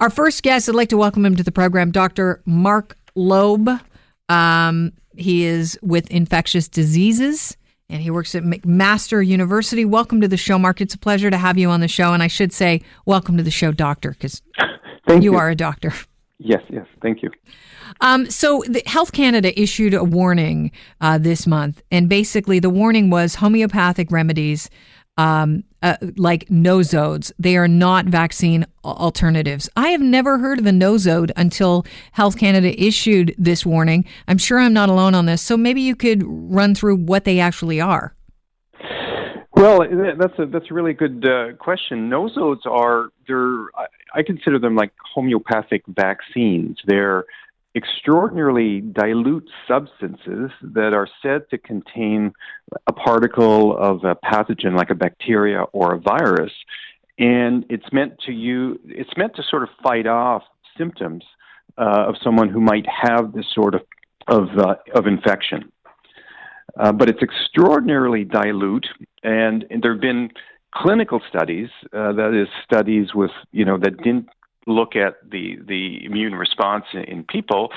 Our first guest, I'd like to welcome him to the program, Dr. Mark Loeb. Um, he is with infectious diseases and he works at McMaster University. Welcome to the show, Mark. It's a pleasure to have you on the show. And I should say, welcome to the show, Doctor, because you, you are a doctor. Yes, yes. Thank you. Um, so, Health Canada issued a warning uh, this month, and basically the warning was homeopathic remedies um, uh, like nosodes. They are not vaccine alternatives. I have never heard of a nosode until Health Canada issued this warning. I'm sure I'm not alone on this. So maybe you could run through what they actually are. Well, that's a that's a really good uh, question. Nosodes are they're I consider them like homeopathic vaccines. They're extraordinarily dilute substances that are said to contain a particle of a pathogen like a bacteria or a virus. And it's meant to you it's meant to sort of fight off symptoms uh, of someone who might have this sort of of, uh, of infection. Uh, but it's extraordinarily dilute and, and there have been clinical studies uh, that is studies with you know that didn't look at the the immune response in, people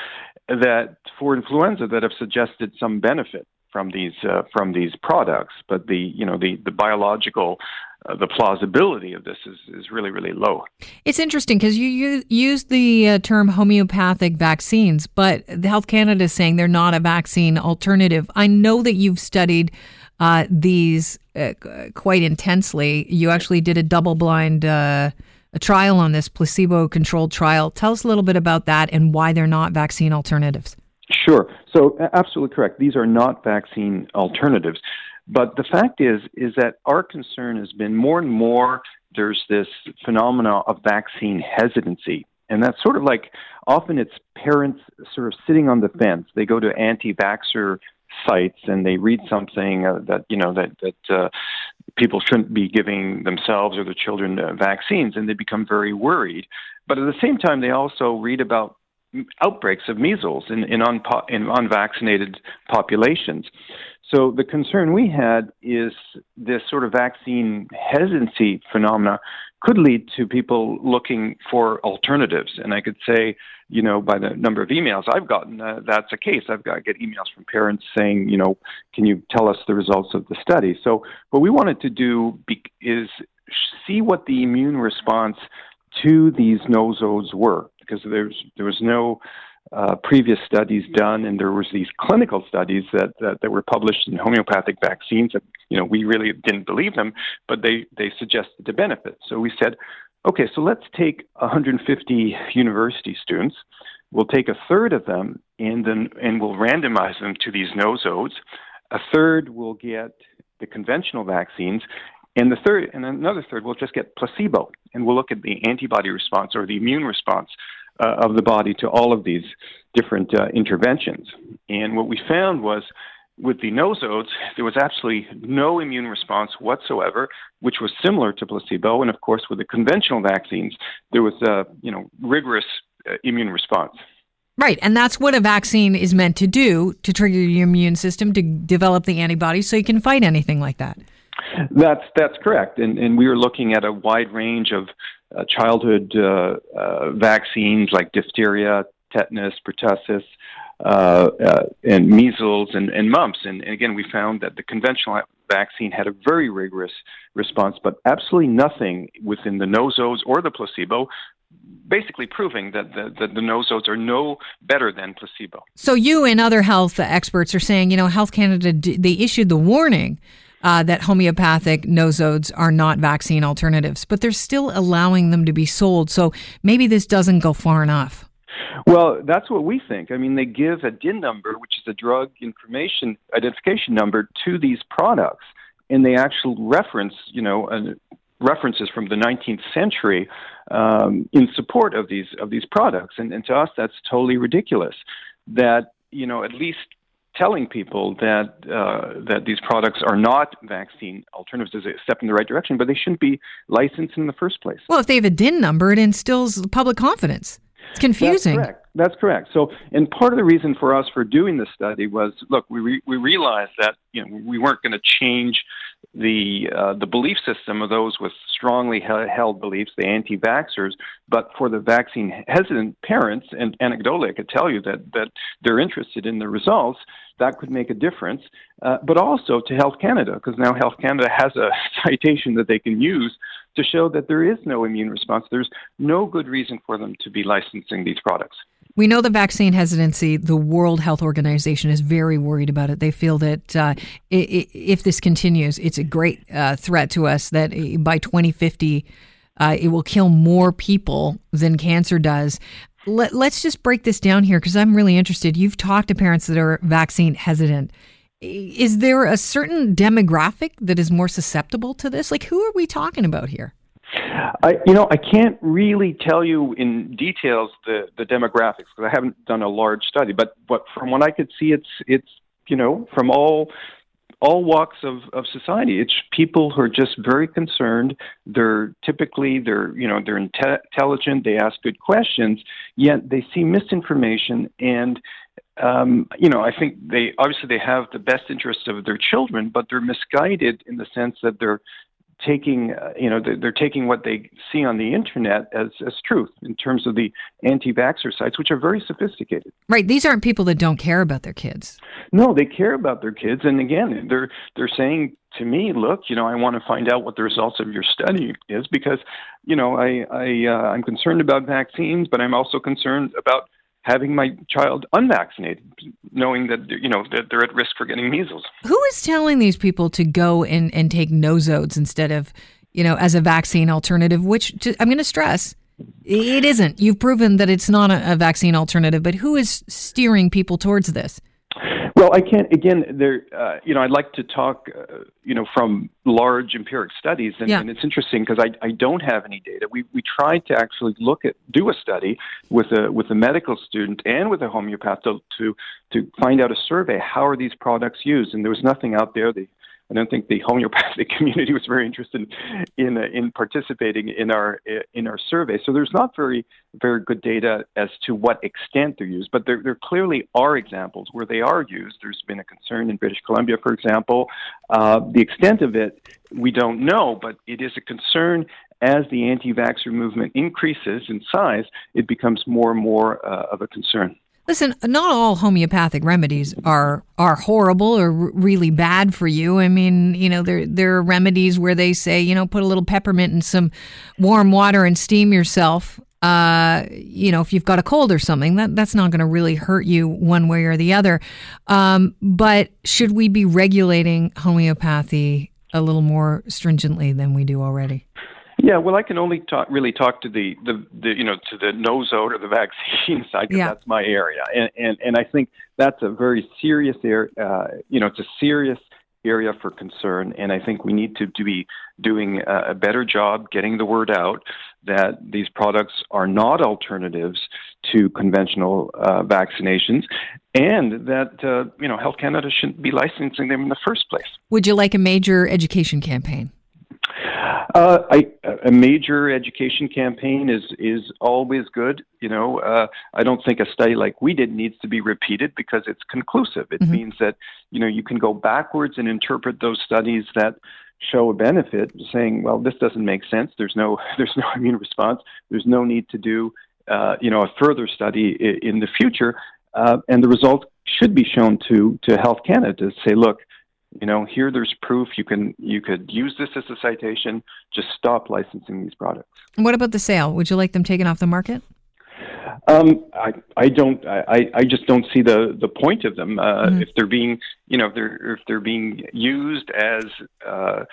that for influenza that have suggested some benefit from these uh, from these products, but the you know the the biological uh, the plausibility of this is, is really really low. It's interesting because you, use the uh, term homeopathic vaccines, but Health Canada is saying they're not a vaccine alternative. I know that you've studied uh, these uh, quite intensely. You actually did a double blind uh, a trial on this placebo controlled trial. Tell us a little bit about that and why they're not vaccine alternatives. Sure. So, absolutely correct. These are not vaccine alternatives. But the fact is, is that our concern has been more and more there's this phenomena of vaccine hesitancy. And that's sort of like often it's parents sort of sitting on the fence. They go to anti vaxxer sites and they read something uh, that you know that that uh, people shouldn't be giving themselves or their children uh, vaccines, and they become very worried. But at the same time, they also read about outbreaks of measles in in, unpo- in unvaccinated populations. So the concern we had is this sort of vaccine hesitancy phenomena could lead to people looking for alternatives. And I could say, you know, by the number of emails I've gotten, uh, that's a case. I've got to get emails from parents saying, you know, can you tell us the results of the study? So what we wanted to do be- is see what the immune response to these nosodes were, because there's there was no uh, previous studies done, and there was these clinical studies that, that, that were published in homeopathic vaccines. That, you know, we really didn't believe them, but they they suggested the benefit. So we said, okay, so let's take 150 university students. We'll take a third of them, and then and we'll randomize them to these nosodes. A third will get the conventional vaccines, and the third and another third will just get placebo, and we'll look at the antibody response or the immune response uh, of the body to all of these different uh, interventions. And what we found was with the nosodes, there was absolutely no immune response whatsoever, which was similar to placebo. And of course, with the conventional vaccines, there was a you know rigorous uh, immune response. Right, and that's what a vaccine is meant to do to trigger your immune system to develop the antibodies so you can fight anything like that. That's that's correct, and and we were looking at a wide range of uh, childhood uh, uh, vaccines like diphtheria, tetanus, pertussis, uh, uh, and measles and, and mumps. And, and, again, we found that the conventional vaccine had a very rigorous response, but absolutely nothing within the nosodes or the placebo. Basically, proving that the, that the nosodes are no better than placebo. So, you and other health experts are saying, you know, Health Canada they issued the warning uh, that homeopathic nosodes are not vaccine alternatives, but they're still allowing them to be sold. So maybe this doesn't go far enough. Well, that's what we think. I mean, they give a DIN number, which is a drug information identification number, to these products, and they actually reference, you know, uh, references from the 19th century um, in support of these of these products. And, and to us, that's totally ridiculous. That you know, at least telling people that uh, that these products are not vaccine alternatives is a step in the right direction, but they shouldn't be licensed in the first place. Well, if they have a DIN number, it instills public confidence. It's confusing. That's correct. That's correct. So, and part of the reason for us for doing this study was, look, we re- we realized that you know we weren't going to change the uh, the belief system of those with strongly held beliefs, the anti-vaxxers. But for the vaccine hesitant parents, and anecdotally, I could tell you that that they're interested in the results. That could make a difference. Uh, but also to Health Canada, because now Health Canada has a citation that they can use to show that there is no immune response. There's no good reason for them to be licensing these products. We know the vaccine hesitancy. The World Health Organization is very worried about it. They feel that uh, if this continues, it's a great uh, threat to us that uh, by 2050, uh, it will kill more people than cancer does. Let, us just break this down here because I'm really interested. You've talked to parents that are vaccine hesitant. Is there a certain demographic that is more susceptible to this? Like, who are we talking about here? I, you know, I can't really tell you in details the, the demographics because I haven't done a large study. But, but from what I could see, it's it's you know from all all walks of, of society. It's people who are just very concerned. They're typically they're you know they're inte- intelligent. They ask good questions. Yet they see misinformation and um, you know, I think they obviously they have the best interest of their children, but they're misguided in the sense that they're taking, uh, you know, they're, they're, taking what they see on the internet as as truth in terms of the anti-vaxxer sites, which are very sophisticated. Right. These aren't people that don't care about their kids. No, they care about their kids, and again, they're they're saying to me, look, you know, I want to find out what the results of your study is because, you know, I I uh, I'm concerned about vaccines, but I'm also concerned about having my child unvaccinated, knowing that you know that they're at risk for getting measles. Who is telling these people to go and, and take nosodes instead of, you know, as a vaccine alternative? Which I'm going to stress, it isn't. You've proven that it's not a, a vaccine alternative. But who is steering people towards this? Well, I can't. Again, there. Uh, you know, I'd like to talk. Uh, you know, from large empiric studies, and, yeah. and it's interesting because I, I don't have any data. We we tried to actually look at do a study with a with a medical student and with a homeopath to to, to find out a survey. How are these products used? And there was nothing out there. The I don't think the homeopathic community was very interested in uh, in participating in our in our survey. So there's not very very good data as to what extent they're used, but there there clearly are examples where they are used. There's been a concern in British Columbia, for example. Uh, the extent of it we don't know, but it is a concern as the anti-vaxxer movement increases in size. It becomes more and more uh, of a concern. Listen, not all homeopathic remedies are are horrible or r- really bad for you. I mean, you know, there there are remedies where they say, you know, put a little peppermint in some warm water and steam yourself. Uh, you know, if you've got a cold or something, that that's not going to really hurt you one way or the other. Um, but should we be regulating homeopathy a little more stringently than we do already? Yeah, well, I can only talk really talk to the the, the you know to the nosode or the vaccine side because yeah. that's my area, and, and and I think that's a very serious area. Uh, you know, it's a serious area for concern, and I think we need to, to be doing a, a better job getting the word out that these products are not alternatives to conventional uh, vaccinations, and that uh, you know Health Canada shouldn't be licensing them in the first place. Would you like a major education campaign? Uh, I, a major education campaign is is always good. You know, uh, I don't think a study like we did needs to be repeated because it's conclusive. It mm-hmm. means that you know you can go backwards and interpret those studies that show a benefit, saying, well, this doesn't make sense. There's no there's no immune response. There's no need to do uh, you know a further study in, in the future, uh, and the result should be shown to to Health Canada to say, look you know, here there's proof you can you could use this as a citation. Just stop licensing these products. What about the sale? Would you like them taken off the market? Um, I I don't I, I just don't see the the point of them uh, mm-hmm. if they're being you know if they're if they're being used as uh,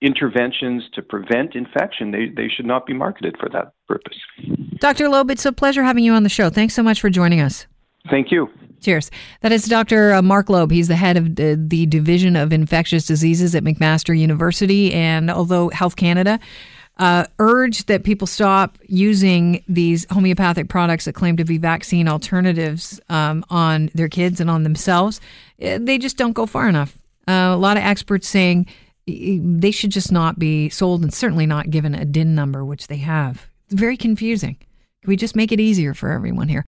interventions to prevent infection. They they should not be marketed for that purpose. Dr. Loeb, it's a pleasure having you on the show. Thanks so much for joining us. Thank you. Cheers. That is Dr. Uh, Mark Loeb. He's the head of the, Division of Infectious Diseases at McMaster University. And although Health Canada uh, urged that people stop using these homeopathic products that claim to be vaccine alternatives um, on their kids and on themselves, eh, they just don't go far enough. Uh, a lot of experts saying they should just not be sold and certainly not given a DIN number, which they have. It's very confusing. Can we just make it easier for everyone here?